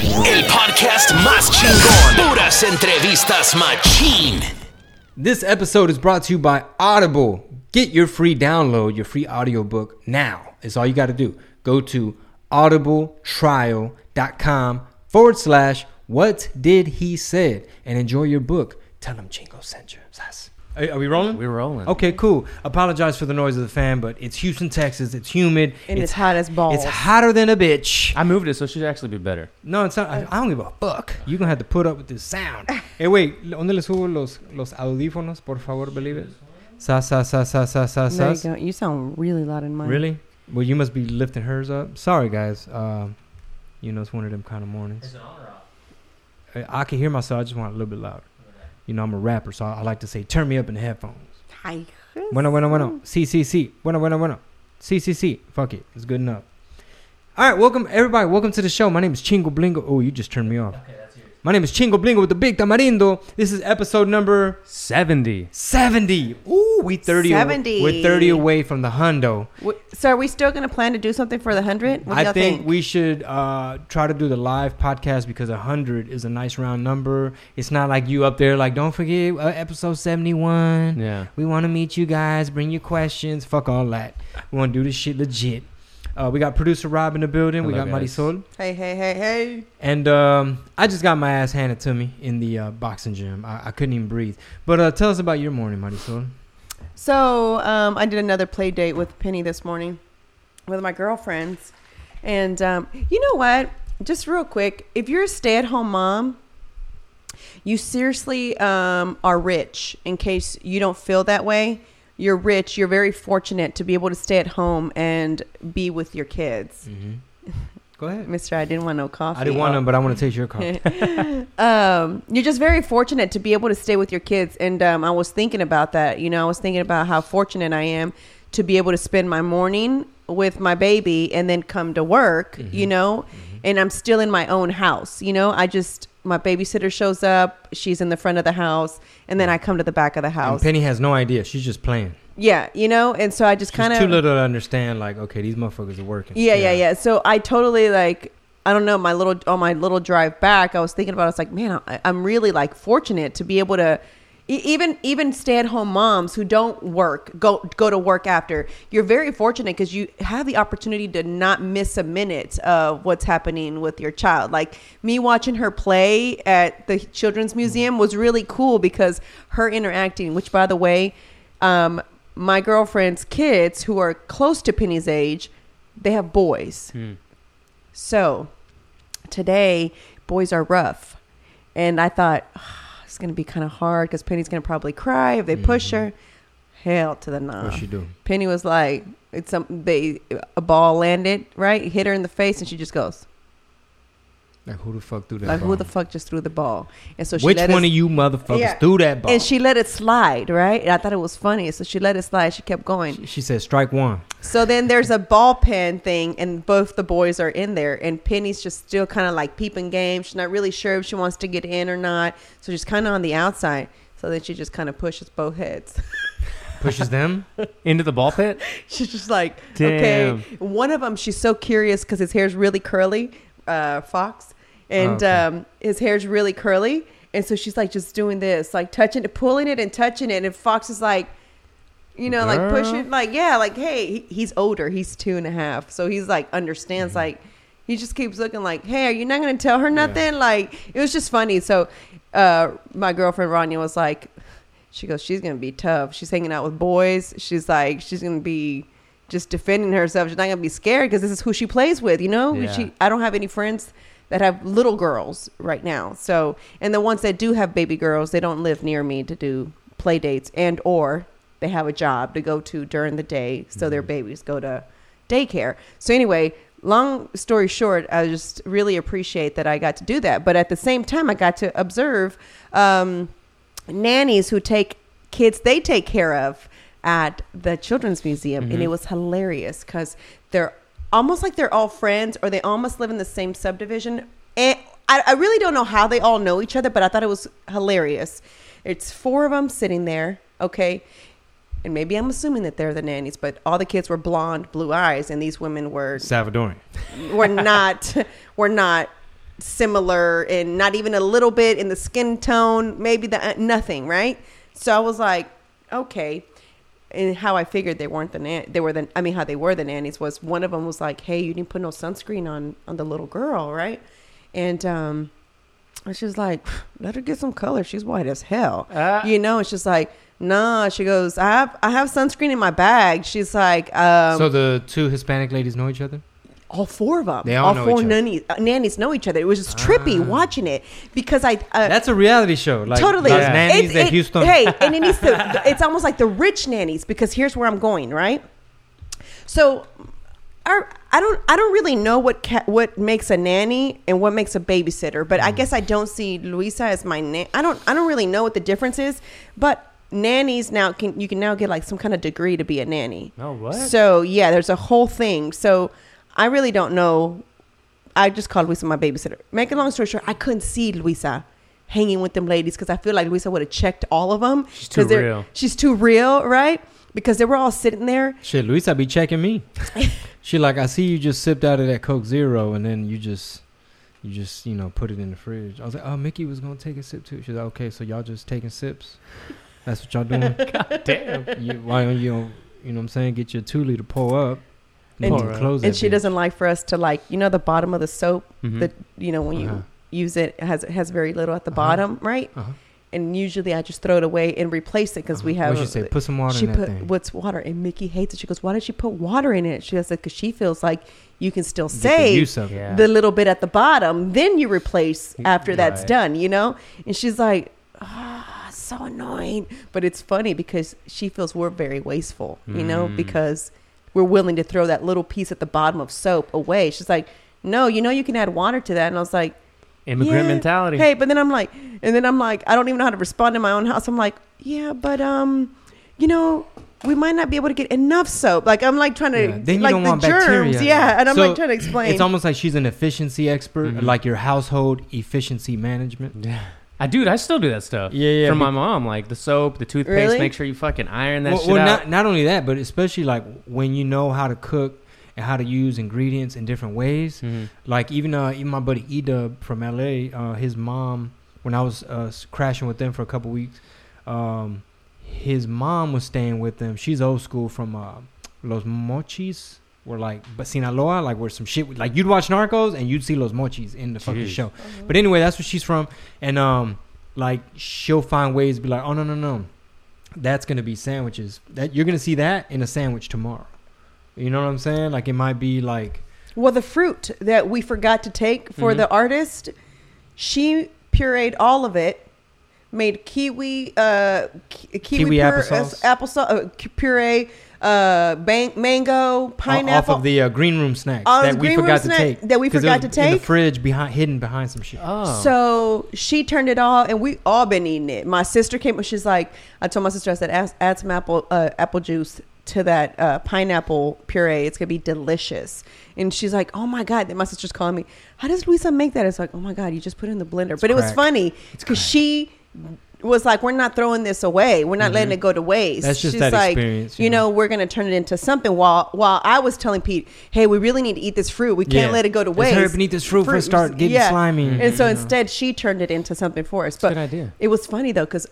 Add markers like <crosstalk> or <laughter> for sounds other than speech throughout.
El podcast más chingón. Puras entrevistas machín. This episode is brought to you by Audible. Get your free download, your free audiobook now. It's all you got to do. Go to audibletrial.com forward slash what did he said and enjoy your book. Tell him Chingo sent you. Sas. Are, are we rolling? We're rolling. Okay, cool. Apologize for the noise of the fan, but it's Houston, Texas. It's humid. And it's hot as balls. It's hotter than a bitch. I moved it, so it should actually be better. No, it's not. I, I don't give a fuck. You're gonna have to put up with this sound. <laughs> hey, wait. ¿Dónde le subo los, los audífonos, por favor, believe it? Sa, sa, sa, sa, sa, sa, There you sa. go. You sound really loud in mine. Really? Well, you must be lifting hers up. Sorry, guys. Um, you know, it's one of them kind of mornings. It's an I, I can hear myself. I just want it a little bit louder. You know, I'm a rapper, so I, I like to say, turn me up in the headphones. Hi. Bueno, bueno, bueno. Sí, sí, sí. Bueno, bueno, bueno. Sí, sí, sí. Fuck it. It's good enough. All right, welcome, everybody. Welcome to the show. My name is Chingo Blingo. Oh, you just turned me off. My name is Chingo Blingo with the Big Tamarindo. This is episode number 70. 70. Ooh, we 30. aw- 70. we're 30 away from the hundo. W- So are we still going to plan to do something for the 100? What do I y'all think, think? we should uh, try to do the live podcast because 100 is a nice round number. It's not like you up there, like, don't forget uh, episode 71. Yeah. We want to meet you guys. Bring your questions. Fuck all that. We want to do this shit legit. Uh, we got producer Rob in the building. we got guys. Marisol. Hey, hey, hey, hey. And um, I just got my ass handed to me in the uh, boxing gym. I, I couldn't even breathe. But uh, tell us about your morning, Marisol. So um, I did another play date with Penny this morning with my girlfriends. And um, you know what? Just real quick, if you're a stay at home mom, you seriously um, are rich in case you don't feel that way. You're rich. You're very fortunate to be able to stay at home and be with your kids. <laughs> Go ahead. Mister, I didn't want no coffee. I didn't want them, but I want to taste your coffee. <laughs> um, you're just very fortunate to be able to stay with your kids. And um, I was thinking about that. You know, I was thinking about how fortunate I am to be able to spend my morning with my baby and then come to work, you know, and I'm still in my own house. You know, I just, my babysitter shows up, she's in the front of the house, and then I come to the back of the and house. Penny has no idea. She's just playing. yeah, you know, and so I just kind of. too little to understand, like, okay, these motherfuckers are working. Yeah, yeah, yeah. So I totally like. I don't know. My little on my little drive back, I was thinking about. it. I was like, man, I, I'm really like fortunate to be able to. Even even stay at home moms who don't work go go to work after. You're very fortunate because you have the opportunity to not miss a minute of what's happening with your child. Like me watching her play at the Children's Museum was really cool because her interacting. Which, by the way, um, my girlfriend's kids who are close to Penny's age, they have boys. So today, boys are rough. And I thought, "Ah, it's going to be kind of hard because Penny's going to probably cry if they push mm-hmm. her. Hell to the no. What she do? Penny was like, it's some they a ball landed right, hit her in the face, and she just goes Like, who the fuck threw that like, ball? "Who the fuck just threw the ball?" And so she Which let one us- of you motherfuckers Yeah. threw that ball? And she let it slide, right? And I thought it was funny, so she let it slide. She kept going. She- she said, strike one. So then there's a ball pen thing, and both the boys are in there, and Penny's just still kind of like peeping game. She's not really sure if she wants to get in or not, so she's kind of on the outside. So then she just kind of pushes both heads. <laughs> Pushes them. <laughs> Into the ball pit? <laughs> she's just like, Damn. okay. One of them, she's so curious because his hair's really curly, uh, Fox, and Okay. um, his hair's really curly, and so she's like just doing this, like touching it, pulling it, and touching it, and Fox is like. You know, like pushing, like yeah, like hey, he, he's older. He's two and a half, so he's like understands. Like he just keeps looking like, hey, are you not gonna tell her nothing? Like it was just funny. So, uh, my girlfriend Rania was like, she goes, she's gonna be tough. She's hanging out with boys. She's like, she's gonna be just defending herself. She's not gonna be scared because this is who she plays with. You know, Yeah. she. I don't have any friends that have little girls right now. So, and the ones that do have baby girls, they don't live near me to do play dates and or they have a job to go to during the day, so their babies go to daycare. So anyway, long story short, I just really appreciate that I got to do that. But at the same time, I got to observe um, nannies who take kids they take care of at the children's museum and it was hilarious because they're almost like they're all friends or they almost live in the same subdivision and I, I really don't know how they all know each other but i thought it was hilarious it's four of them sitting there okay and maybe i'm assuming that they're the nannies but all the kids were blonde blue eyes and these women were Salvadorian. were <laughs> not were not similar and not even a little bit in the skin tone, maybe the uh, nothing, right? So I was like, okay. And how I figured they weren't the nan- they were the I mean how they were the nannies was one of them was like, "Hey, you didn't put no sunscreen on on the little girl, right?" And um and she's like, "Let her get some color. She's white as hell." Ah. you know, it's just like, "Nah." She goes, "I have I have sunscreen in my bag." She's like, um, so the two Hispanic ladies know each other. All four of them, They all all know four each nannies, uh, nannies know each other. It was just trippy Ah. watching it because I uh, That's a reality show. Like totally Yeah. nannies It- at it- Houston. Hey, <laughs> and it needs to. It's almost like the rich nannies because here's where I'm going. Right. So, our, I don't. I don't really know what ca- what makes a nanny and what makes a babysitter, but Mm. I guess I don't see Luisa as my nan. I don't. I don't really know what the difference is, but nannies now can you can now get like some kind of degree to be a nanny. Oh, what? So yeah, there's a whole thing. So I really don't know. I just called Luisa my babysitter. Make a long story short, I couldn't see Luisa hanging with them ladies because I feel like Luisa would have checked all of them. She's too 'cause they're- real. She's too real, right? Because they were all sitting there. Shit, Luisa be checking me. <laughs> she like, I see you just sipped out of that Coke Zero, and then you just, you just, you know, put it in the fridge. I was like, oh, Mickey was gonna take a sip too. She's like, okay, so y'all just taking sips. That's what y'all doing. <laughs> God damn. you, why don't you, don't- you know what I'm saying? Get your two liter pull up. And- you can and she doesn't like for us to like, you know, the bottom of the soap. Mhm. That you know when Uh-huh. you use it, it has it has very little at the Uh-huh. bottom, right? Uh-huh. And usually I just throw it away and replace it because we Uh-huh. have. What'd she say? Put some water she in that put thing. what's water and Mickey hates it. She goes, "Why did she put water in it?" She says, "Because she feels like you can still Get the save use of it. Yeah. the little bit at the bottom, then you replace after that's done." You know, and she's like, "Ah, so annoying," but it's funny because she feels we're very wasteful. You know, Mm. because we're willing to throw that little piece at the bottom of soap away. She's like, "No, you know, you can add water to that," and I was like. Immigrant Yeah. mentality. Hey, but then I'm like, and then I'm like, I don't even know how to respond in my own house. I'm like, yeah, but um, you know, we might not be able to get enough soap. Like I'm like trying to Yeah, then you like don't the want germs, bacteria. yeah. And I'm So, like trying to explain. It's almost like she's an efficiency expert, Mhm. like your household efficiency management. Yeah. I dude, I still do that stuff. Yeah, yeah, From my mom, like the soap, the toothpaste. Really? Make sure you fucking iron that well, shit well, out. not not only that, but especially like when you know how to cook and how to use ingredients in different ways. Mhm. Like even uh, even my buddy Edub from LA, uh, his mom when I was uh, crashing with them for a couple weeks, um, his mom was staying with them. She's old school from uh, Los Mochis. Where like, but Sinaloa, like where some shit, like you'd watch Narcos and you'd see Los Mochis in the fucking Jeez. show. But anyway, that's where she's from, and um, like she'll find ways to be like, oh no no no, that's gonna be sandwiches. That you're gonna see that in a sandwich tomorrow. You know what I'm saying? Like it might be like well, the fruit that we forgot to take for Mhm. the artist, she pureed all of it. Made kiwi, uh, ki- kiwi, Kiwi pure- applesauce? uh, applesauce, uh, puree, uh, bang- mango, pineapple. off of the uh, green room snacks Oh, that the we green room forgot to snack take that we 'Cause it forgot was to in the take? fridge behind hidden behind some shit. Oh. So she turned it all, and we all been eating it. My sister came, and she's like, I told my sister, I said, add, add some apple uh, apple juice to that uh, pineapple puree. It's gonna be delicious. And she's like, Oh my god! Then my sister's calling me. How does Luisa make that? It's like, Oh my god, you just put it in the blender. but it was crack. funny It's because she was like, We're not throwing this away. We're not letting mm-hmm. it go to waste. That's just she's that like, experience, You, you know, know. we're gonna turn it into something. While while I was telling Pete, Hey, we really need to eat this fruit. We can't Yeah. let it go to Let's waste. hurry up eat this fruit before it start getting slimy. Mm-hmm. And so You know. instead, she turned it into something for us. That's But good idea. it was funny though, because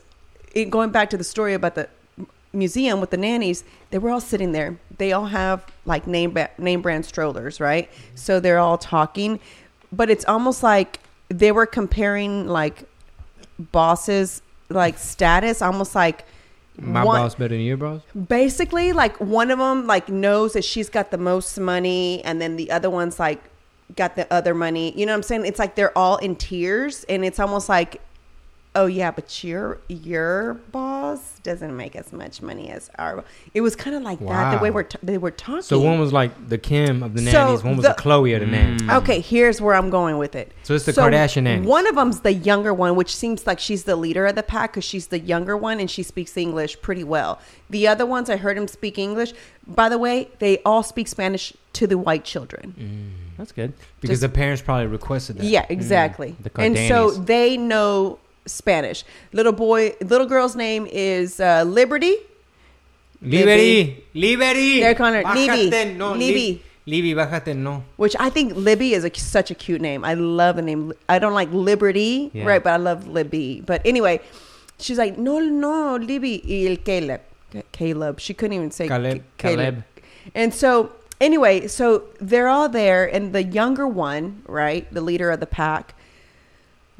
going back to the story about the museum with the nannies, they were all sitting there. They all have like name ba- name brand strollers, right? Mm-hmm. So they're all talking, but it's almost like they were comparing like bosses like status, almost like My one- boss better than your boss. basically like one of them like knows that she's got the most money and then the other one's like got the other money you know what i'm saying it's like they're all in tears and it's almost like oh yeah but your your boss doesn't make as much money as our it was kind of like that the way we're t- they were talking So one was like the Kim of the So nannies, one was the- the Chloe of the nannies. Mm. Okay, here's where I'm going with it. So it's the Kardashian nannies. One of them's the younger one, which seems like she's the leader of the pack because she's the younger one and she speaks English pretty well. The other ones, I heard him speak English. By the way, they all speak Spanish to the white children. That's good. Because Just- the parents probably requested that. Yeah, exactly. The and so they know Spanish. Little boy, little girl's name is uh, Liberty. Liberty, Liberty. They're calling her Libby. no, Libby. Libby, bájate, no. which I think Libby is a, such a cute name. I love the name. I don't like Liberty, Yeah. right? But I love Libby. But anyway, she's like, no, no, Libby y el Caleb. Caleb. She couldn't even say Caleb. Ca- Caleb. Caleb. And so, anyway, so they're all there, and the younger one, right, the leader of the pack,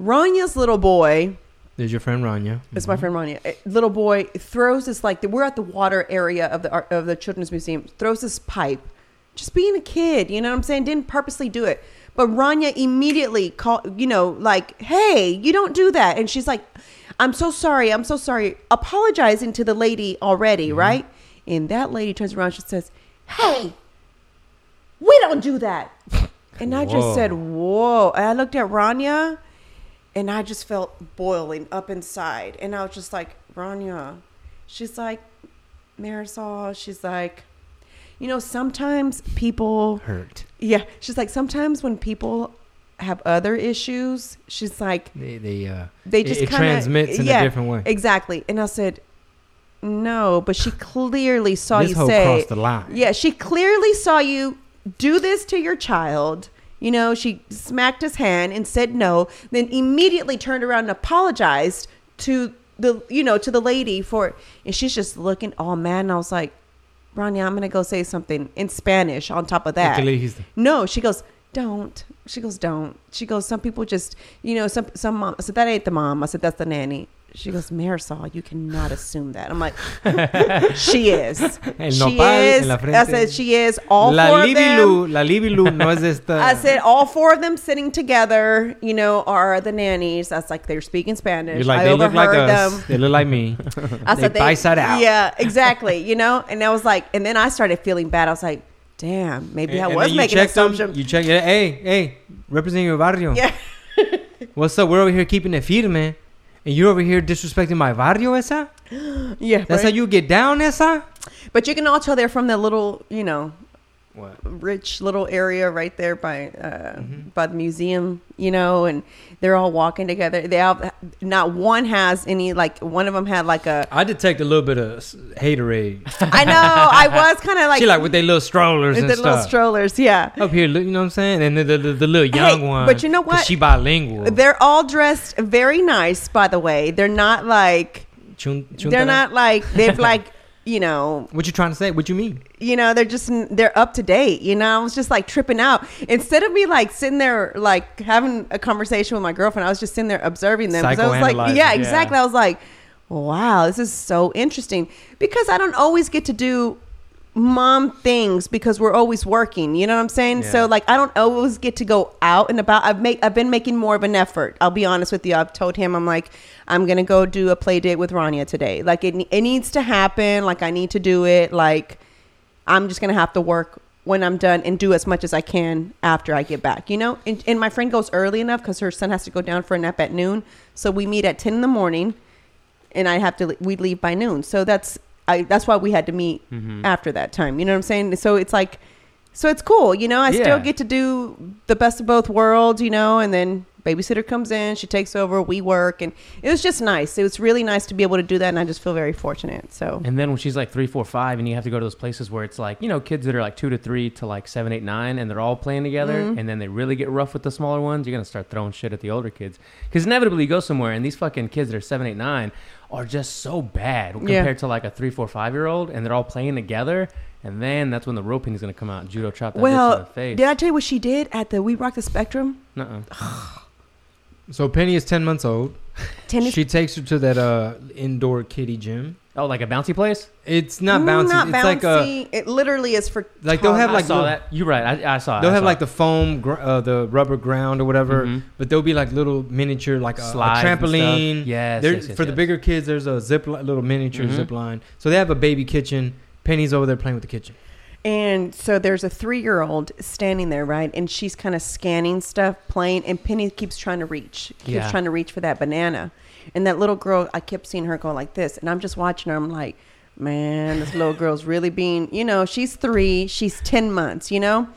Rania's little boy, There's your friend Rania. it's my mm-hmm. friend Rania. Little boy throws this like we're at the water area of the of the children's museum. Throws this pipe, just being a kid. You know what I'm saying? Didn't purposely do it. But Rania immediately called. You know, like, hey, you don't do that. And she's like, I'm so sorry. I'm so sorry. Apologizing to the lady already, mm-hmm. right? And that lady turns around. She says, Hey, we don't do that. And I Whoa. just said, Whoa. And I looked at Rania and I just felt boiling up inside. And I was just like, Rania. She's like, Marisol. She's like, you know, sometimes people, Hurt. yeah, she's like, sometimes when people have other issues, she's like, They, they, uh, they just it, kinda, transmits in yeah, a different way. Exactly. And I said, no, but she clearly saw this you say, the line. yeah, she clearly saw you do this to your child. You know, she smacked his hand and said no, then immediately turned around and apologized to the, you know, to the lady for, and she's just looking all mad. And I was like, Ronnie, I'm gonna go say something in Spanish on top of that. Que le dijiste? No, she goes, don't. She goes, don't. She goes, some people just, you know, some some mom. I said that ain't the mom. I said that's the nanny. She goes, Marisol, you cannot assume that. I'm like, <laughs> she is. El she is. I said she is. All La four of Libby them. La Libby Lou no es esta. I said all four of them sitting together, you know, are the nannies. That's like they're speaking Spanish. You're like, I they look like overheard us. them. They look like me. I said they side out. Yeah, exactly. You know, and I was like, and then I started feeling bad. I was like, damn, maybe And- I was making checked them. You check, yeah, hey, hey, representing your barrio. Yeah. <laughs> What's up? We're over here keeping it firme. And you're over here disrespecting my barrio, esa? <gasps> yeah, That's how you get down, esa? But you can all tell they're from the little, you know, What? rich little area right there by uh, Mm-hmm. by the museum, you know, and they're all walking together. They have not one has any like one of them had like a. I detect a little bit of haterade. I know I <laughs> was kind of like, she like with their little strollers and the little strollers, yeah. Up here, you know what I'm saying? And the, the, the, the little young Hey, one. but you know what? She bilingual. They're all dressed very nice, by the way. They're not like Chun- they're not like they've <laughs> like you know What you trying to say? What you mean? you know they're just they're up to date you know i was just like tripping out instead of me like sitting there like having a conversation with my girlfriend i was just sitting there observing them i was like yeah yeah. exactly i was like wow this is so interesting because i don't always get to do mom things because we're always working you know what i'm saying? So like i don't always get to go out and about. I've made i've been making more of an effort. I'll be honest with you. I've told him i'm like i'm gonna go do a play date with rania today. Like it, it needs to happen. Like i need to do it. Like I'm just gonna have to work when I'm done and do as much as I can after I get back. You know, and, and my friend goes early enough because her son has to go down for a nap at noon. So we meet at ten in the morning, and I have to we leave by noon. So that's I that's why we had to meet mm-hmm. after that time. You know what I'm saying? So it's like, so it's cool. You know, I Yeah. still get to do the best of both worlds. You know, and then babysitter comes in, she takes over, we work, and it was just nice. It was really nice to be able to do that, and I just feel very fortunate. So And then when she's like three, four, five, and you have to go to those places where it's like, you know, kids that are like two to three to like seven, eight, nine, and they're all playing together, Mm-hmm. and then they really get rough with the smaller ones, you're going to start throwing shit at the older kids. Because inevitably you go somewhere, and these fucking kids that are seven, eight, nine are just so bad compared to like a three, four, five year old, and they're all playing together. And then that's when the roping is going to come out judo chop that bitch in well, the face. did I tell you what she did at the We Rock the Spectrum? Nuh-uh. So Penny is 10 months old. Tennis. She takes her to that uh, indoor kitty gym. Oh, like a bouncy place? It's not bouncy. Not it's like a bouncy. it literally is for like they'll have I like saw little- that. You're right. I, I saw it. They'll I have saw like it. the foam, gr- uh, the rubber ground or whatever, Mhm. but there'll be like little miniature, like a, a Slides and stuff. trampoline. Yes, There- yes, yes, for the yes. bigger kids, there's a zip li- little miniature Mhm. zip line. So they have a baby kitchen. Penny's over there playing with the kitchen. And so there's a three year old standing there, right? And she's kind of scanning stuff, playing, and Penny keeps trying to reach, keeps Yeah. trying to reach for that banana. And that little girl, I kept seeing her go like this, and I'm just watching her. I'm like, man, this little girl's really being, you know, she's three, she's ten months, you know.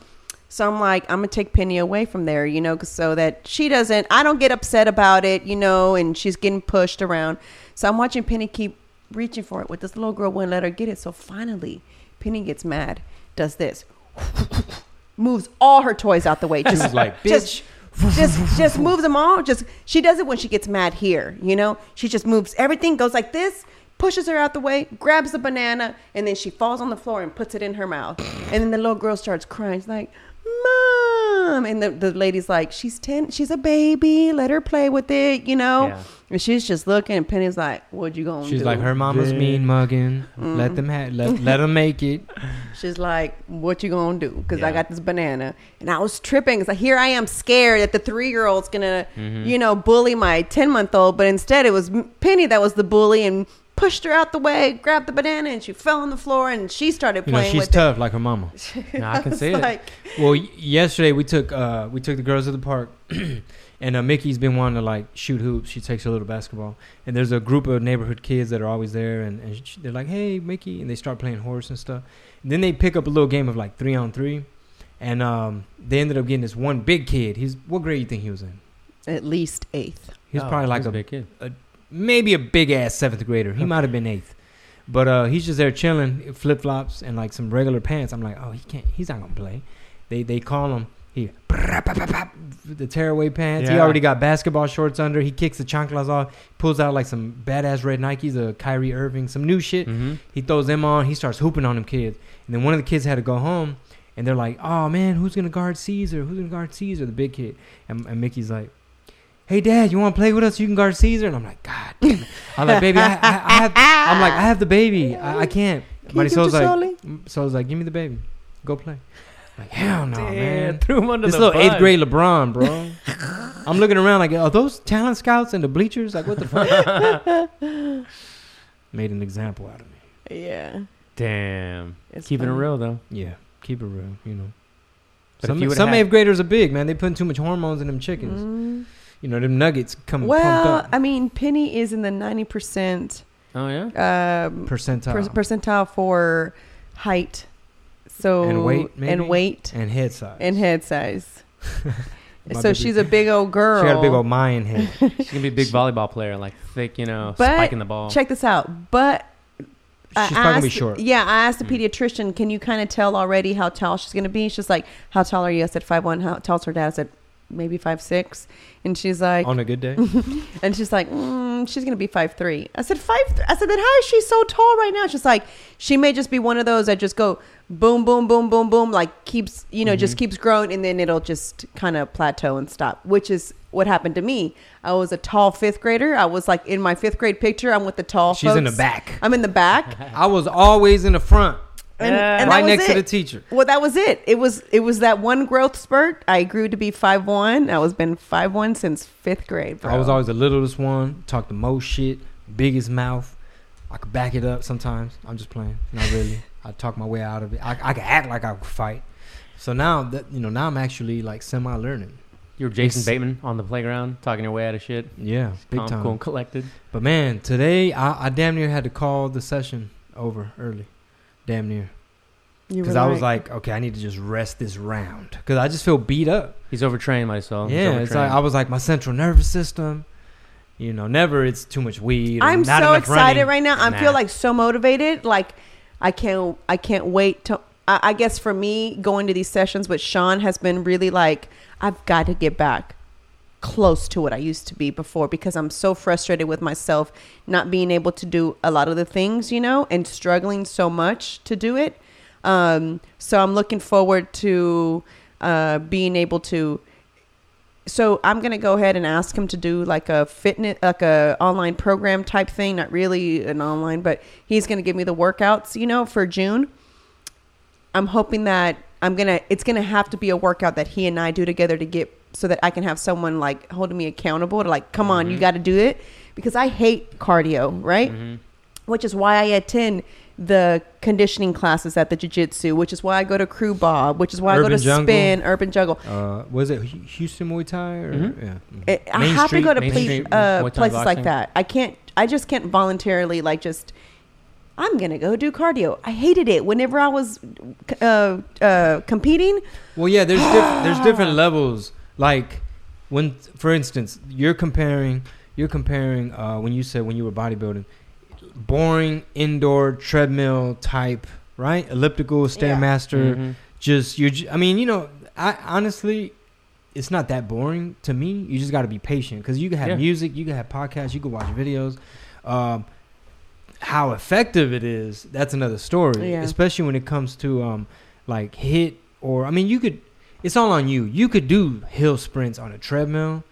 So I'm like, I'm gonna take Penny away from there, you know, so that she doesn't, I don't get upset about it, you know, and she's getting pushed around. So I'm watching Penny keep reaching for it, but this little girl wouldn't let her get it. So finally, Penny gets mad, does this, moves all her toys out the way. Just like, just, just, just moves them all. Just she does it when she gets mad here. You know, she just moves everything. Goes like this. Pushes her out the way, grabs the banana, and then she falls on the floor and puts it in her mouth. And then the little girl starts crying. She's like, "Mom!" And the, the lady's like, "She's ten. She's a baby. Let her play with it." You know. Yeah. And she's just looking, and Penny's like, "What you gonna do? She's do?" like her mama's mean mugging. Mm. Let them have. Let, let them make it. <laughs> She's like, "What you gonna do?" Because I got this banana, and I was tripping. Cause here I am scared that the three year old's gonna, Mm-hmm. you know, bully my ten month old, but instead it was Penny that was the bully and pushed her out the way, grabbed the banana, and she fell on the floor, and she started You know, playing she's with tough like her mama. <laughs> it. No, I can was see it. Well, y- yesterday we took uh we took the girls to the park, <clears throat> and uh, Mickey's been wanting to like shoot hoops. She takes her little basketball, and there's a group of neighborhood kids that are always there, and, and sh they're like, "Hey, Mickey," and they start playing horse and stuff. And then they pick up a little game of like three on three, and um they ended up getting this one big kid. He's what grade you think he was in? At least eighth. He's Oh, probably like he's a big kid. Maybe a big ass seventh grader. He might have been eighth, but uh, he's just there chilling, flip flops and like some regular pants. I'm like, oh, he can't. He's not gonna play. They they call him. He the tearaway pants. He already got basketball shorts under. He kicks the chanclas off. Pulls out like some badass red Nikes, a Kyrie Irving, some new shit. Mm-hmm. He throws them on. He starts hooping on them kids. And then one of the kids had to go home. And they're like, oh man, who's gonna guard Caesar? Who's gonna guard Caesar? The big kid. And, and Mickey's like, hey dad, you want to play with us? You can guard Caesar. And I'm like, God. Damn it. I'm like, baby, I, I, I have. <laughs> I'm like, I have the baby. I, I can't. Can you Marisol's get your like, Soli? So's like, give me the baby. Go play. I'm like, hell no, man. threw him under This the little eighth grade LeBron, bro. <laughs> I'm looking around like, are those talent scouts in the bleachers? Like, what the fuck? <laughs> Made an example out of me. Yeah. Damn. It's Keeping it real though. Yeah, keep it real, you know. But if some you some eighth graders are big, man. They putting too much hormones in them chickens. Mm. You know, them nuggets come Well, pumped up. I mean, Penny is in the ninety percent Oh yeah. um, Percentile per- percentile for height. So And weight, maybe? and weight and head size. and head size. <laughs> So baby- she's a big old girl. She got a big old Mayan head. <laughs> She's gonna be a big volleyball player, like thick, you know, But spiking the ball. Check this out. But I She's probably gonna be asked- short. Yeah, I asked the Mm. pediatrician, can you kind of tell already how tall she's going to be? She's like, how tall are you? I said, five one. How tall's her dad? I said, maybe five six. And she's like, On a good day. <laughs> and she's like, mm, she's going to be five three. I said, five. Th-? I said, then how is she so tall right now? She's like, she may just be one of those that just go boom, boom, boom, boom, boom, like keeps, you know, just Mhm. keeps growing and then it'll just kind of plateau and stop, which is what happened to me. I was a tall fifth grader. I was like in my fifth grade picture, I'm with the tall She's in the folks. back. I'm in the back. <laughs> I was always in the front, And, Yeah. and right that was next to the teacher. Well, that was it. It was it was that one growth spurt. I grew to be five one. I was been five one since fifth grade. Bro. I was always the littlest one, talk the most shit, biggest mouth. I could back it up sometimes. I'm just playing, not really. <laughs> I talk my way out of it. I, I can act like I could fight. So now that you know, now I'm actually like semi learning. you were Jason It's- Bateman on the playground, talking your way out of shit. Yeah, big Calm, time. cool, and collected. But man, today I, I damn near had to call the session over early. Damn near. Because I was like, okay, I need to just rest this round. Because I just feel beat up. He's overtrained myself. Yeah, it's like. I was like my central nervous system. You know, never it's too much weed. I'm not so excited running. right now. I Nah. feel like so motivated. Like I can't I can't wait to. I, I guess for me going to these sessions with Sean has been really like I've got to get back close to what I used to be before because I'm so frustrated with myself not being able to do a lot of the things, you know, and struggling so much to do it. Um, so I'm looking forward to uh, being able to. So I'm gonna go ahead and ask him to do like a fitness, like a online program type thing. Not really an online, but he's gonna give me the workouts, you know, for June. I'm hoping that I'm gonna. It's gonna have to be a workout that he and I do together to get so that I can have someone like holding me accountable to like, come on, you got to do it because I hate cardio, right? Mm-hmm. Which is why I attend the conditioning classes at the jiu-jitsu which is why i go to crew bob which is why i go to Jungle. spin urban juggle Uh, was it Houston Muay Thai or Mhm. yeah? mhm. it, I have Street- to go to Street uh, places like that. I can't. I just can't voluntarily like just. I'm gonna go do cardio. I hated it whenever I was uh, uh, competing. Well, yeah, there's diff- there's <gasps> different levels. Like when, for instance, you're comparing you're comparing uh, when you said when you were bodybuilding, boring indoor treadmill type, right? Elliptical stairmaster. Mhm. Just you. I mean, you know, I honestly, it's not that boring to me. You just got to be patient because you can have Yeah. music, you can have podcasts, you can watch videos. Um, how effective it is, that's another story. Yeah. Especially when it comes to um, like HIIT or I mean, you could. It's all on you. You could do hill sprints on a treadmill.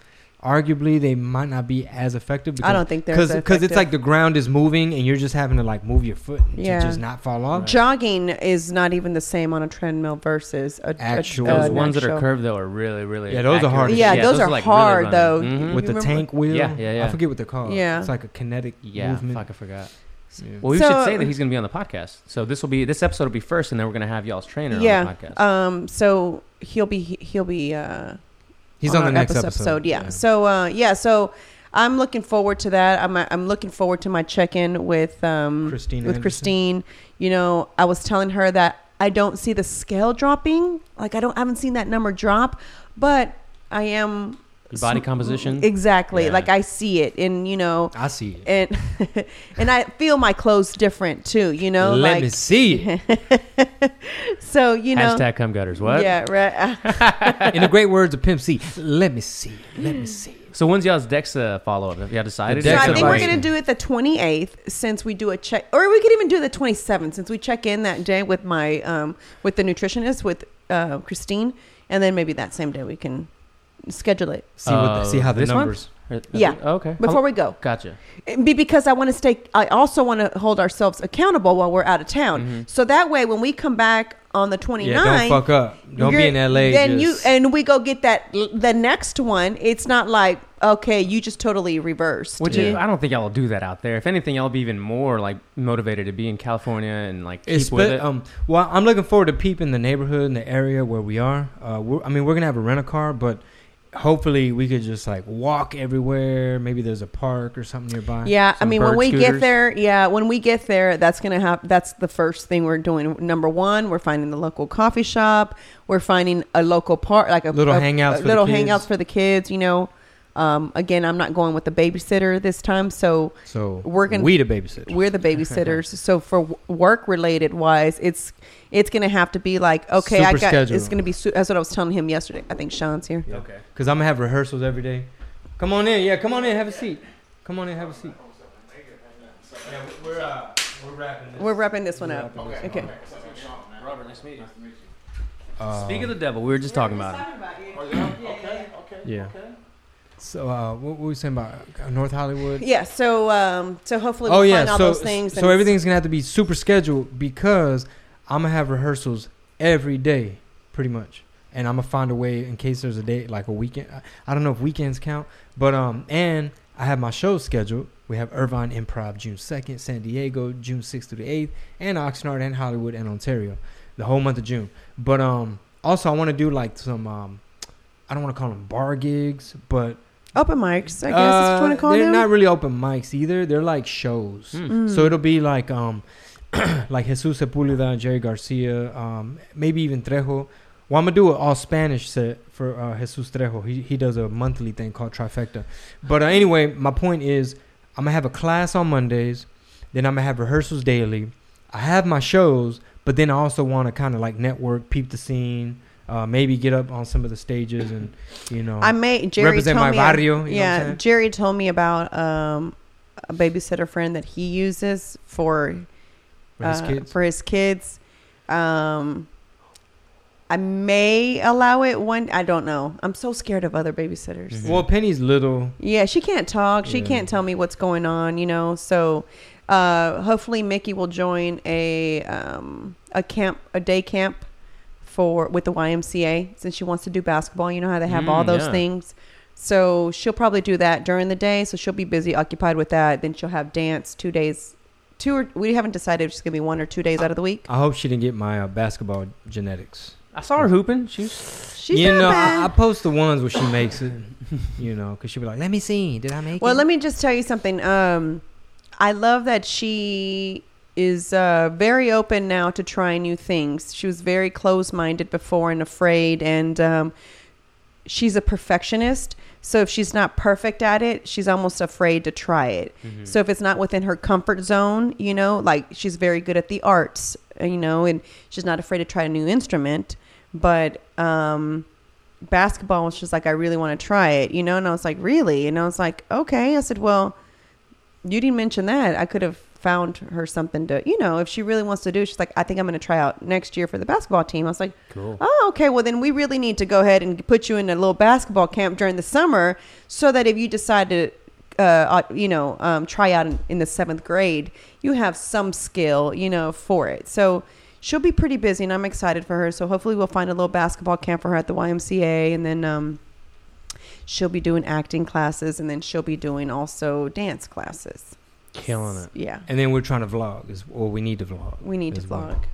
Arguably, they might not be as effective. I don't think they're because because it's like the ground is moving and you're just having to like move your foot Yeah. to just not fall off. Jogging is not even the same on a treadmill versus a, a- Actual- a Those ones that are curved though are really, really. Yeah, those are hard. accurate. Yeah, those are like, hard, really though. running. Mhm. with the Remember- tank wheel. Yeah, yeah, yeah. I forget what they're called. Yeah. it's like a kinetic Yeah, movement. fuck, I forgot. Yeah. Well, we So- should say that he's going to be on the podcast. So this will be this episode will be first, and then we're going to have y'all's trainer on Yeah. the podcast. Um. So he'll be he'll be uh He's on, the next episode, episode. Yeah. So uh yeah. So I'm looking forward to that. I'm I'm looking forward to my check in with um Christine with Anderson. Christine. You know, I was telling her that I don't see the scale dropping. Like I don't I haven't seen that number drop, but I am Your body composition. exactly Yeah. like I see it, and you know, I see it. and <laughs> and I feel my clothes different too. You know, Let like me see <laughs> so you know. Hashtag cum gutters. What? Yeah, right. <laughs> In the great words of Pimp C, let me see. Let me see. So when's y'all's DEXA follow up? Have y'all decided? So I think we're gonna do it the 28th since we do a check, or we could even do the 27th since we check in that day with my um with the nutritionist with uh, Christine, and then maybe that same day we can schedule it See what the, Uh, see how the this month? numbers. Or- Yeah. Oh, okay. before we go. Gotcha. Be because I want to stay. I also want to hold ourselves accountable while we're out of town. Mm-hmm. So that way, when we come back on the 29th, Yeah, don't fuck up. Don't be you're- in LA. Then just- you and we go get that the next one. It's not like okay, you just totally reversed. Which Yeah. is, I don't think y'all will do that out there. If anything, y'all will be even more like motivated to be in California and like keep It's with it. um. Well, I'm looking forward to peeping the neighborhood and the area where we are. Uh, we're, I mean, we're gonna have a rental car, but hopefully we could just like walk everywhere. Maybe there's a park or something nearby. Yeah, I mean when we scooters. get there, yeah, when we get there, that's gonna have. That's the first thing we're doing. Number one, we're finding the local coffee shop. We're finding a local park, like a Little a- hangouts a for little hangouts for the kids. You know, um, again, I'm not going with the babysitter this time, so So We're gonna- we the babysitter. we're the babysitters. <laughs> so for work related wise, it's it's gonna have to be like okay, I got. schedule. It's gonna be. Su- that's what I was telling him yesterday. I think Sean's here. okay. Because I'm gonna have rehearsals every day. Come on in, yeah. Come on in, have a seat. Come on in, have a seat. Yeah, we're uh, we're wrapping this. We're wrapping this one up. Okay. Robert, nice to meet you. Uh, Speak of the devil, we were just talking about him. yeah. So uh, what were we saying about uh, North Hollywood? Yeah. So um, so hopefully Oh we'll yeah, all so those things. so everything's gonna have to be super scheduled because I'm gonna have rehearsals every day, pretty much, and I'm gonna find a way in case there's a day like a weekend. I- I don't know if weekends count, but um, and I have my shows scheduled. We have Irvine Improv June second, San Diego June sixth through the eighth, and Oxnard and Hollywood and Ontario, the whole month of June. But um, also I want to do like some um, I don't want to call them bar gigs, but Open mics, I guess. is what you want to call Uh, they're them. not really open mics either. They're like shows. Hmm. Mm. So it'll be like um <clears throat> like Jesus Sepulveda, Jerry Garcia, um maybe even Trejo. Well, I'm gonna do an all Spanish set for uh, Jesus Trejo. He he does a monthly thing called Trifecta. But uh, anyway, my point is, I'm gonna have a class on Mondays, then I'm gonna have rehearsals daily. I have my shows, but then I also want to kind of like network, peep the scene, uh, maybe get up on some of the stages and you know. I may Jerry represent told my me. barrio, you know what I'm yeah? Jerry told me about um, a babysitter friend that he uses for for his uh, kids. for his kids. Um, I may allow it one. I don't know. I'm so scared of other babysitters. Mhm. Well, Penny's little. Yeah, she can't talk. She Yeah. can't tell me what's going on. You know, so uh, hopefully Mickey will join a um, a camp, a day camp for with the YMCA since she wants to do basketball. You know how they have all Mm, those yeah. things. So she'll probably do that during the day. So she'll be busy, occupied with that. Then she'll have dance two days. Two or we haven't decided if it's gonna be one or two days out of the week. I hope she didn't get my uh, basketball genetics. I saw her hooping. She's She's you not know, bad. I, I post the ones where she makes it. <laughs> You know, because she'll be like, "Let me see, did I make Well, it?" let me just tell you something. Um, I love that she is uh, very open now to trying new things. She was very closed minded before and afraid, and um, she's a perfectionist. So if she's not perfect at it, she's almost afraid to try it. Mm-hmm. So if it's not within her comfort zone, you know, like she's very good at the arts, uh, you know, and she's not afraid to try a new instrument. but um, basketball was just like I really want to try it, you know. And I was like, really? And I was like, okay. I said, well, you didn't mention that. I could have found her something to, you know, if she really wants to do. She's like, I think I'm going to try out next year for the basketball team. I was like, Cool. oh, okay. Well, then we really need to go ahead and put you in a little basketball camp during the summer, so that if you decide to. Uh, you know, um, try out in, in the seventh grade, you have some skill, you know, for it. So she'll be pretty busy, and I'm excited for her. So hopefully, we'll find a little basketball camp for her at the YMCA, and then um, she'll be doing acting classes, and then she'll be doing also dance classes. Killing it. Yeah, And then we're trying to vlog, is or we need to vlog. we need to as well. vlog.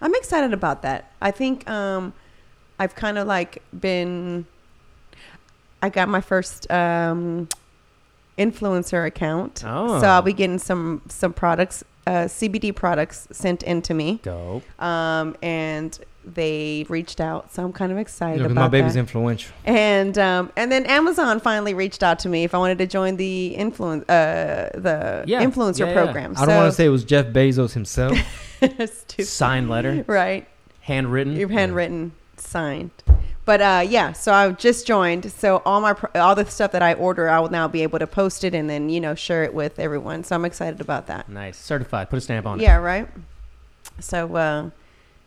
I'm excited about that. I think um, I've kind of like been. I got my first um, influencer account, Oh. so I'll be getting some some products, uh, CBD products sent in to me, Dope. um, and they reached out, so I'm kind of excited Yeah, 'cause about my baby's that. influential. and um, and then Amazon finally reached out to me if I wanted to join the influence uh, the Yeah. influencer Yeah, yeah. program. I don't want to say it was Jeff Bezos himself. <laughs> it's too Signed letter, right. handwritten. Your handwritten, signed. But uh, yeah, so I've just joined. So all my pro- all the stuff that I order, I will now be able to post it and then you know share it with everyone. So I'm excited about that. Nice. Certified. Put a stamp on it. Yeah, right. So uh,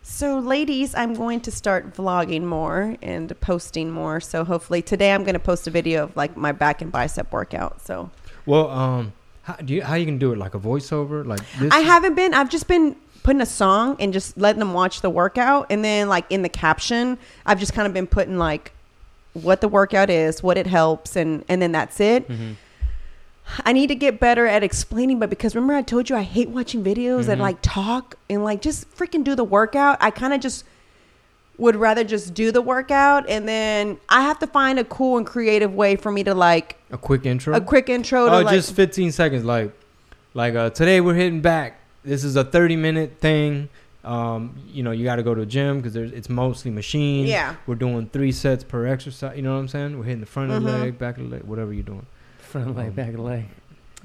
so ladies, I'm going to start vlogging more and posting more. So hopefully today I'm going to post a video of like my back and bicep workout. So well, um, how do you how you can do it like a voiceover like this? I haven't been. I've just been putting a song and just letting them watch the workout, and then like in the caption, I've just kind of been putting like what the workout is, what it helps, and and then that's it. Mhm. I need to get better at explaining, but because remember I told you I hate watching videos that Mhm. like talk and like just freaking do the workout. I kind of just would rather just do the workout and then I have to find a cool and creative way for me to like a quick intro. a quick intro to oh, like just 15 seconds. Like, like uh, today we're hitting back. This is a 30 minute thing. Um, you know, you got to go to a gym because it's mostly machines. Yeah. We're doing three sets per exercise. You know what I'm saying? We're hitting the front of the Mhm. leg, back of the leg, whatever you're doing. Front of leg, back of the leg.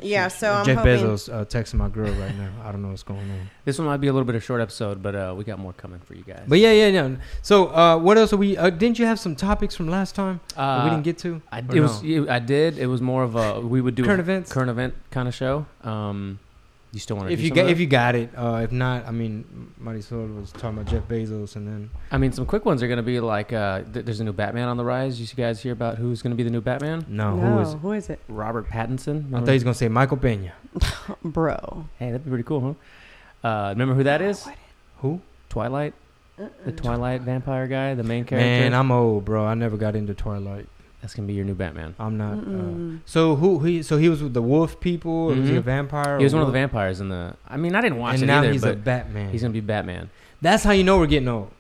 yeah. So I'm Jeff hoping, Bezos uh, texting my girl right now. I don't know what's going on. <laughs> This one might be a little bit of a short episode, but uh, we got more coming for you guys. But yeah, yeah, yeah. So, uh, what else are we? Uh, didn't you have some topics from last time that uh, we didn't get to? I, Or it was, no? you- I did. It was more of a we would do current a events. current event kind of show. Um, you still want to? if do you some get, of if you got it, uh, if not, I mean, Marisol was talking about Jeff Bezos, and then I mean, some quick ones are going to be like uh, th- there's a new Batman on the rise. You guys hear about who's going to be the new Batman? no, no, who is? It? Who is it, Robert Pattinson. I thought he was gonna say Michael Pena. <laughs> bro? hey, that'd be pretty cool, huh? Uh, remember who that is? Who? Twilight, the Twilight vampire guy, the main character. Man, I'm old, bro. I never got into Twilight. That's gonna be your new Batman. I'm not. Uh, so who? He so he was with the wolf people, or was he a Mhm. vampire? He was or one of the vampires in the. I mean, I didn't watch and it now either, he's a Batman. he's gonna be Batman. That's how you know we're getting old.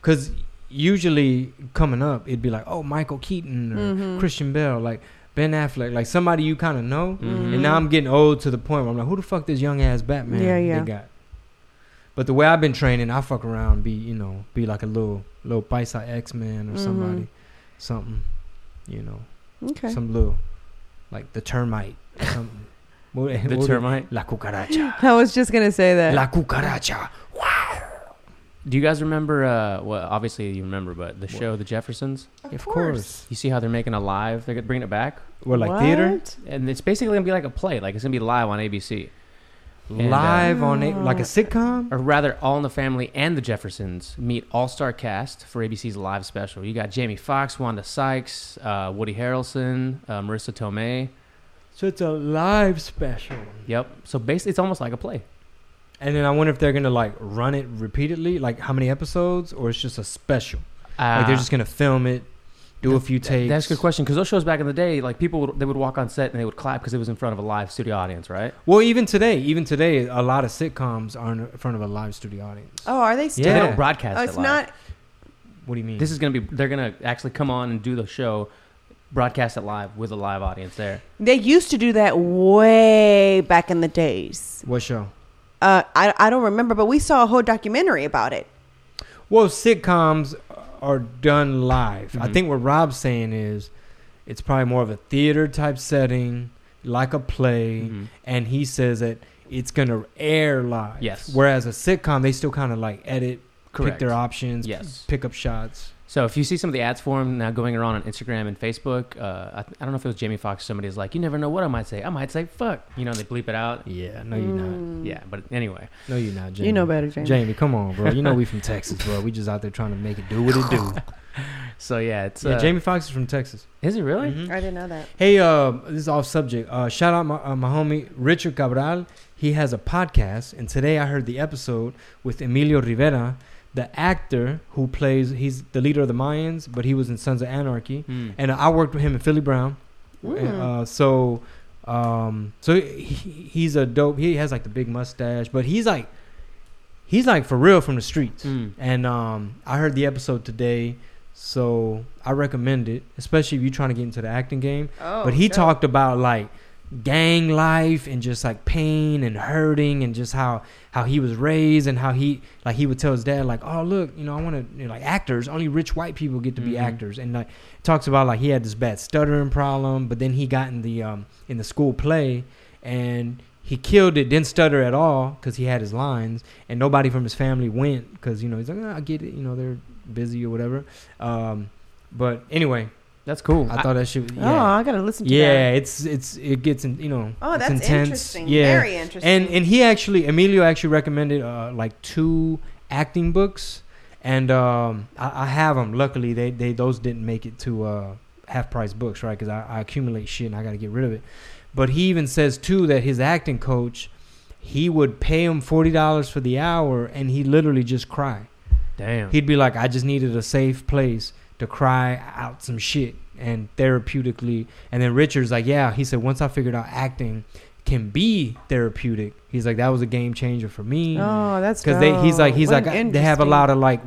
Cause usually coming up, it'd be like, oh, Michael Keaton or Mhm. Christian Bale, like Ben Affleck, like somebody you kind of know. Mhm. And now I'm getting old to the point where I'm like, who the fuck this young ass Batman Yeah, yeah. they got? But the way I've been training, I fuck around, be you know, be like a little little Paisa X Man or Mhm. somebody, something, you know, Okay. some little like the termite, or something. <laughs> What- The what- termite. La cucaracha, I was just gonna say that. la cucaracha. Wow. Do you guys remember? Uh, well, obviously you remember, but the show The Jeffersons. Of course, You see how they're making a live? They're bringing it back, we're like theater and it's basically gonna be like a play. Like it's gonna be live on ABC, And, uh, live on a, like a Uh, sitcom. or rather, All in the Family and The Jeffersons meet all-star cast for ABC's live special. You got Jamie Foxx, Wanda Sykes, uh, Woody Harrelson, uh, Marisa Tomei. So it's a live special. Yep. So basically, it's almost like a play. And then I wonder if they're gonna like run it repeatedly, like how many episodes, or it's just a special. like they're Uh, just gonna film it, do a few Th- takes. That's a good question because those shows back in the day, like people would, they would walk on set and they would clap because it was in front of a live studio audience, right? Well, even today, even today, a lot of sitcoms are in front of a live studio audience. Oh, are they still? So they don't broadcast Oh, it it's live. not. What do you mean? This is gonna be they're gonna actually come on and do the show, broadcast it live with a live audience there. They used to do that way back in the days. what show? Uh, I I don't remember, but we saw a whole documentary about it. Well, sitcoms are done live. I Mhm. think what Rob's saying is, it's probably more of a theater type setting, like a play, Mhm. and he says that it's gonna air live. Yes. Whereas a sitcom, they still kind of like edit pick their options, Yes. pick up shots. So if you see some of the ads for him now going around on Instagram and Facebook, uh, I, I don't know if it was Jamie Foxx. Somebody's like, you never know what I might say. I might say fuck. You know, they bleep it out. Yeah, no, you're not. Mm. Yeah, but anyway, No, you're not. Jamie. You know better, Jamie. Jamie, come on, bro. You know we from <laughs> Texas, bro. We just out there trying to make it do what it do. <laughs> so yeah, it's yeah, uh, Jamie Foxx is from Texas. Is he really? Mhm. I didn't know that. Hey, uh, this is off subject. Uh, shout out my, uh, my homie Richard Cabral. He has a podcast, and today I heard the episode with Emilio Rivera, the actor who plays. He's the leader of the Mayans, but he was in Sons of Anarchy, Hmm. and I worked with him in Philly Brown. Mm. Uh, so, um, so he, he's a dope. He has like the big mustache, but he's like, he's like for real from the streets. Hmm. And um, I heard the episode today, so I recommend it, especially if you're trying to get into the acting game. Oh, but he dope. talked about like gang life and just like pain and hurting and just how how he was raised and how he like he would tell his dad like oh look you know i want to you know, like actors. Only rich white people get to be Mhm. actors. And like talks about like he had this bad stuttering problem but then he got in the um in the school play and he killed it didn't stutter at all because he had his lines and nobody from his family went because you know he's like "Ah, i get it you know they're busy or whatever. Um but anyway That's cool. i thought that shit Oh, yeah I gotta listen to yeah, that. it's it's it gets in you know. Oh, it's that's intense. interesting. Yeah, Very interesting. and and he actually Emilio actually recommended uh like two acting books, and um I, I have them. Luckily, they they those didn't make it to uh half price books, right? Because I, I accumulate shit and I got to get rid of it. But he even says too that his acting coach, he would pay him forty dollars for the hour, and he literally just cry. Damn. He'd be like, I just needed a safe place to cry out some shit and therapeutically. And then Richard's like, yeah, he said, once I figured out acting can be therapeutic, he's like, that was a game changer for me. oh, that's Because they, he's like, he's What like, they have a lot of like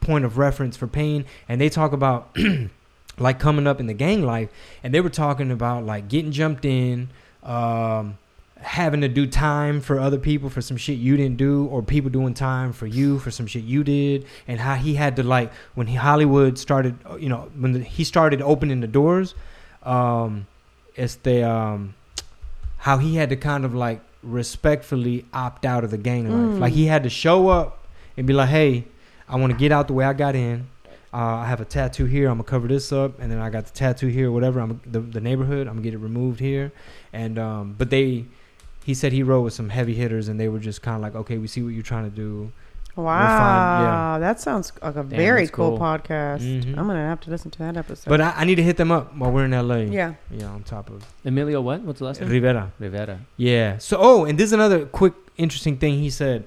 point of reference for pain, and they talk about <clears throat> like coming up in the gang life, and they were talking about like getting jumped in, um, having to do time for other people for some shit you didn't do, or people doing time for you for some shit you did, and how he had to like when he, Hollywood started, you know, when the, he started opening the doors, um, it's the um, how he had to kind of like respectfully opt out of the gang life. Mm. Like he had to show up and be like, "Hey, I want to get out the way I got in. Uh, I have a tattoo here. I'm gonna cover this up, and then I got the tattoo here, whatever. I'm the, the neighborhood. I'm gonna get it removed here." And um, but they, he said he rode with some heavy hitters, and they were just kind of like, "Okay, we see what you're trying to do." Wow, yeah. that sounds like a very cool, cool. podcast. Mhm. I'm gonna have to listen to that episode. But I, I need to hit them up while we're in LA. yeah, yeah, on top of Emilio, what? What's the last name? Rivera. Rivera. Yeah. So, oh, and this is another quick, interesting thing he said.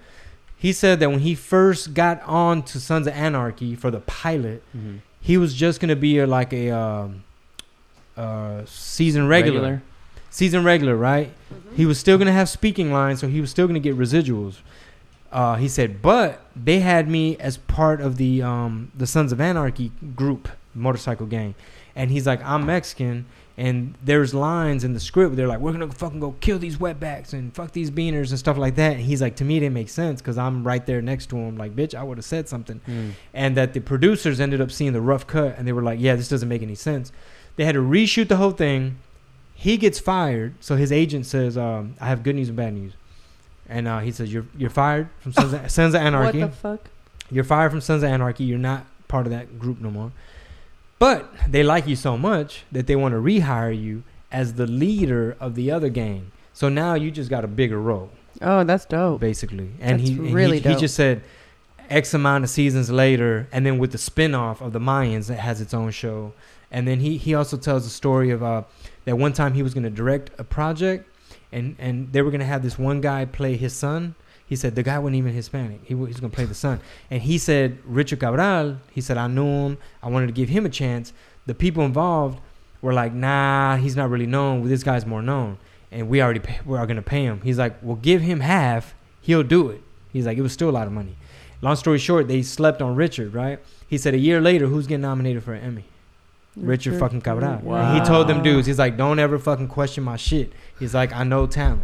He said that when he first got on to Sons of Anarchy for the pilot, Mhm. he was just gonna be a, like a um, uh, season regular, season regular, right? He was still gonna have speaking lines, so he was still gonna get residuals. Uh, he said, but they had me as part of the um, the Sons of Anarchy group, motorcycle gang, and he's like, I'm Mexican, and there's lines in the script where they're like, we're gonna fucking go kill these wetbacks and fuck these beaners and stuff like that. And he's like, to me, it didn't make sense because I'm right there next to him. Like, bitch, I would have said something Mm. and that the producers ended up seeing the rough cut and they were like, "Yeah, this doesn't make any sense." They had to reshoot the whole thing. He gets fired, so his agent says, um, "I have good news and bad news," and uh, he says, "You're you're fired from Sons of, <laughs> Sons of what Anarchy. the fuck? you're fired from Sons of Anarchy. You're not part of that group no more." But they like you so much that they want to rehire you as the leader of the other gang. So now you just got a bigger role Oh, that's dope. basically. And That's he and really he, he dope. just said X amount of seasons later, and then with the spin-off of the Mayans that has its own show. And then he, he also tells the story of uh, that one time he was going to direct a project, and, and they were going to have this one guy play his son. He said the guy wasn't even Hispanic. He, wa- he was going to play the son. And he said, Richard Cabral, he said, I knew him. I wanted to give him a chance. The people involved were like, nah, he's not really known. This guy's more known. And we already pay, we are going to pay him. He's like, well, give him half. He'll do it. He's like, it was still a lot of money. Long story short, they slept on Richard, right? He said a year later, who's getting nominated for an Emmy? Richard fucking Cabral. And he told them dudes, he's like, don't ever fucking question my shit. He's like, I know talent.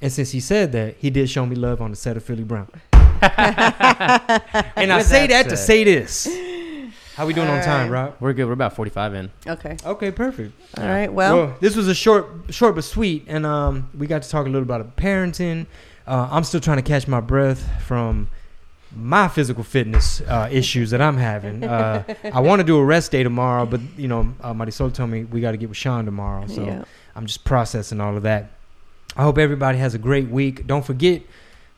And since he said that, he did show me love on the set of Philly Brown. <laughs> and I say that that to say this. How we doing on time, Alright. Rob? We're good. We're about 45 in. Okay. Okay, perfect. All right. Well, this was a short, short but sweet, and um, we got to talk a little about parenting. Uh, I'm still trying to catch my breath from my physical fitness uh, issues that I'm having. Uh, I want to do a rest day tomorrow, but you know, uh, Marisol told me we got to get with Sean tomorrow, so yeah. I'm just processing all of that. I hope everybody has a great week. Don't forget,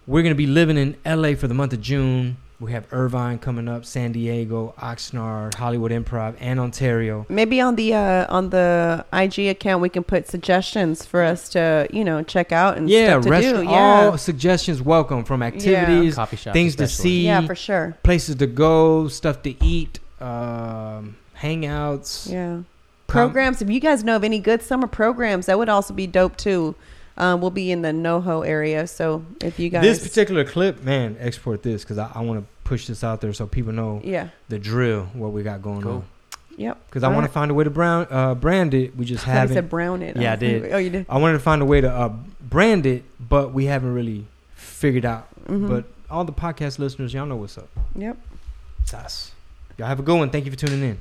we're gonna be living in LA for the month of June. We have Irvine coming up, San Diego, Oxnard, Hollywood Improv, and Ontario. Maybe on the uh, on the IG account we can put suggestions for us to you know check out and Yeah, stuff to rest- do. Yeah, all suggestions welcome from activities, Coffee shops, things to see, yeah, for sure. places to go, stuff to eat, um, hangouts. Yeah, Com- programs. If you guys know of any good summer programs, that would also be dope too. Um, we'll be in the NoHo area, so if you guys, This particular clip, man, export this because I, I want to push this out there so people know yeah, the drill, what we got going Cool. on. yep. Because I want to find a way to brown, uh, brand it. We just <laughs> I haven't. said brown it. Yeah, I was <laughs> did. like, Oh, you did. I wanted to find a way to uh, brand it, but we haven't really figured out. Mhm. But all the podcast listeners, y'all know what's up. yep. It's us. Y'all have a good one. Thank you for tuning in.